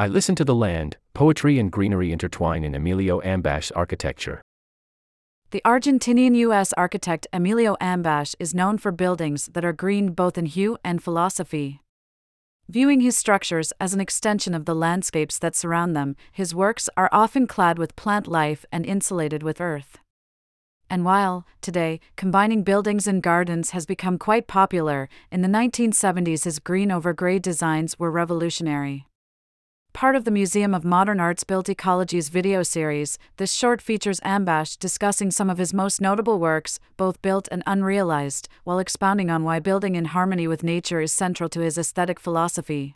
I listen to the land, poetry and greenery intertwine in Emilio Ambasz's architecture. The Argentinian U.S. architect Emilio Ambasz is known for buildings that are green both in hue and philosophy. Viewing his structures as an extension of the landscapes that surround them, his works are often clad with plant life and insulated with earth. And while, today, combining buildings and gardens has become quite popular, in the 1970s his green over gray designs were revolutionary. Part of the Museum of Modern Art's Built Ecologies video series, this short features Ambasz discussing some of his most notable works, both built and unrealized, while expounding on why building in harmony with nature is central to his aesthetic philosophy.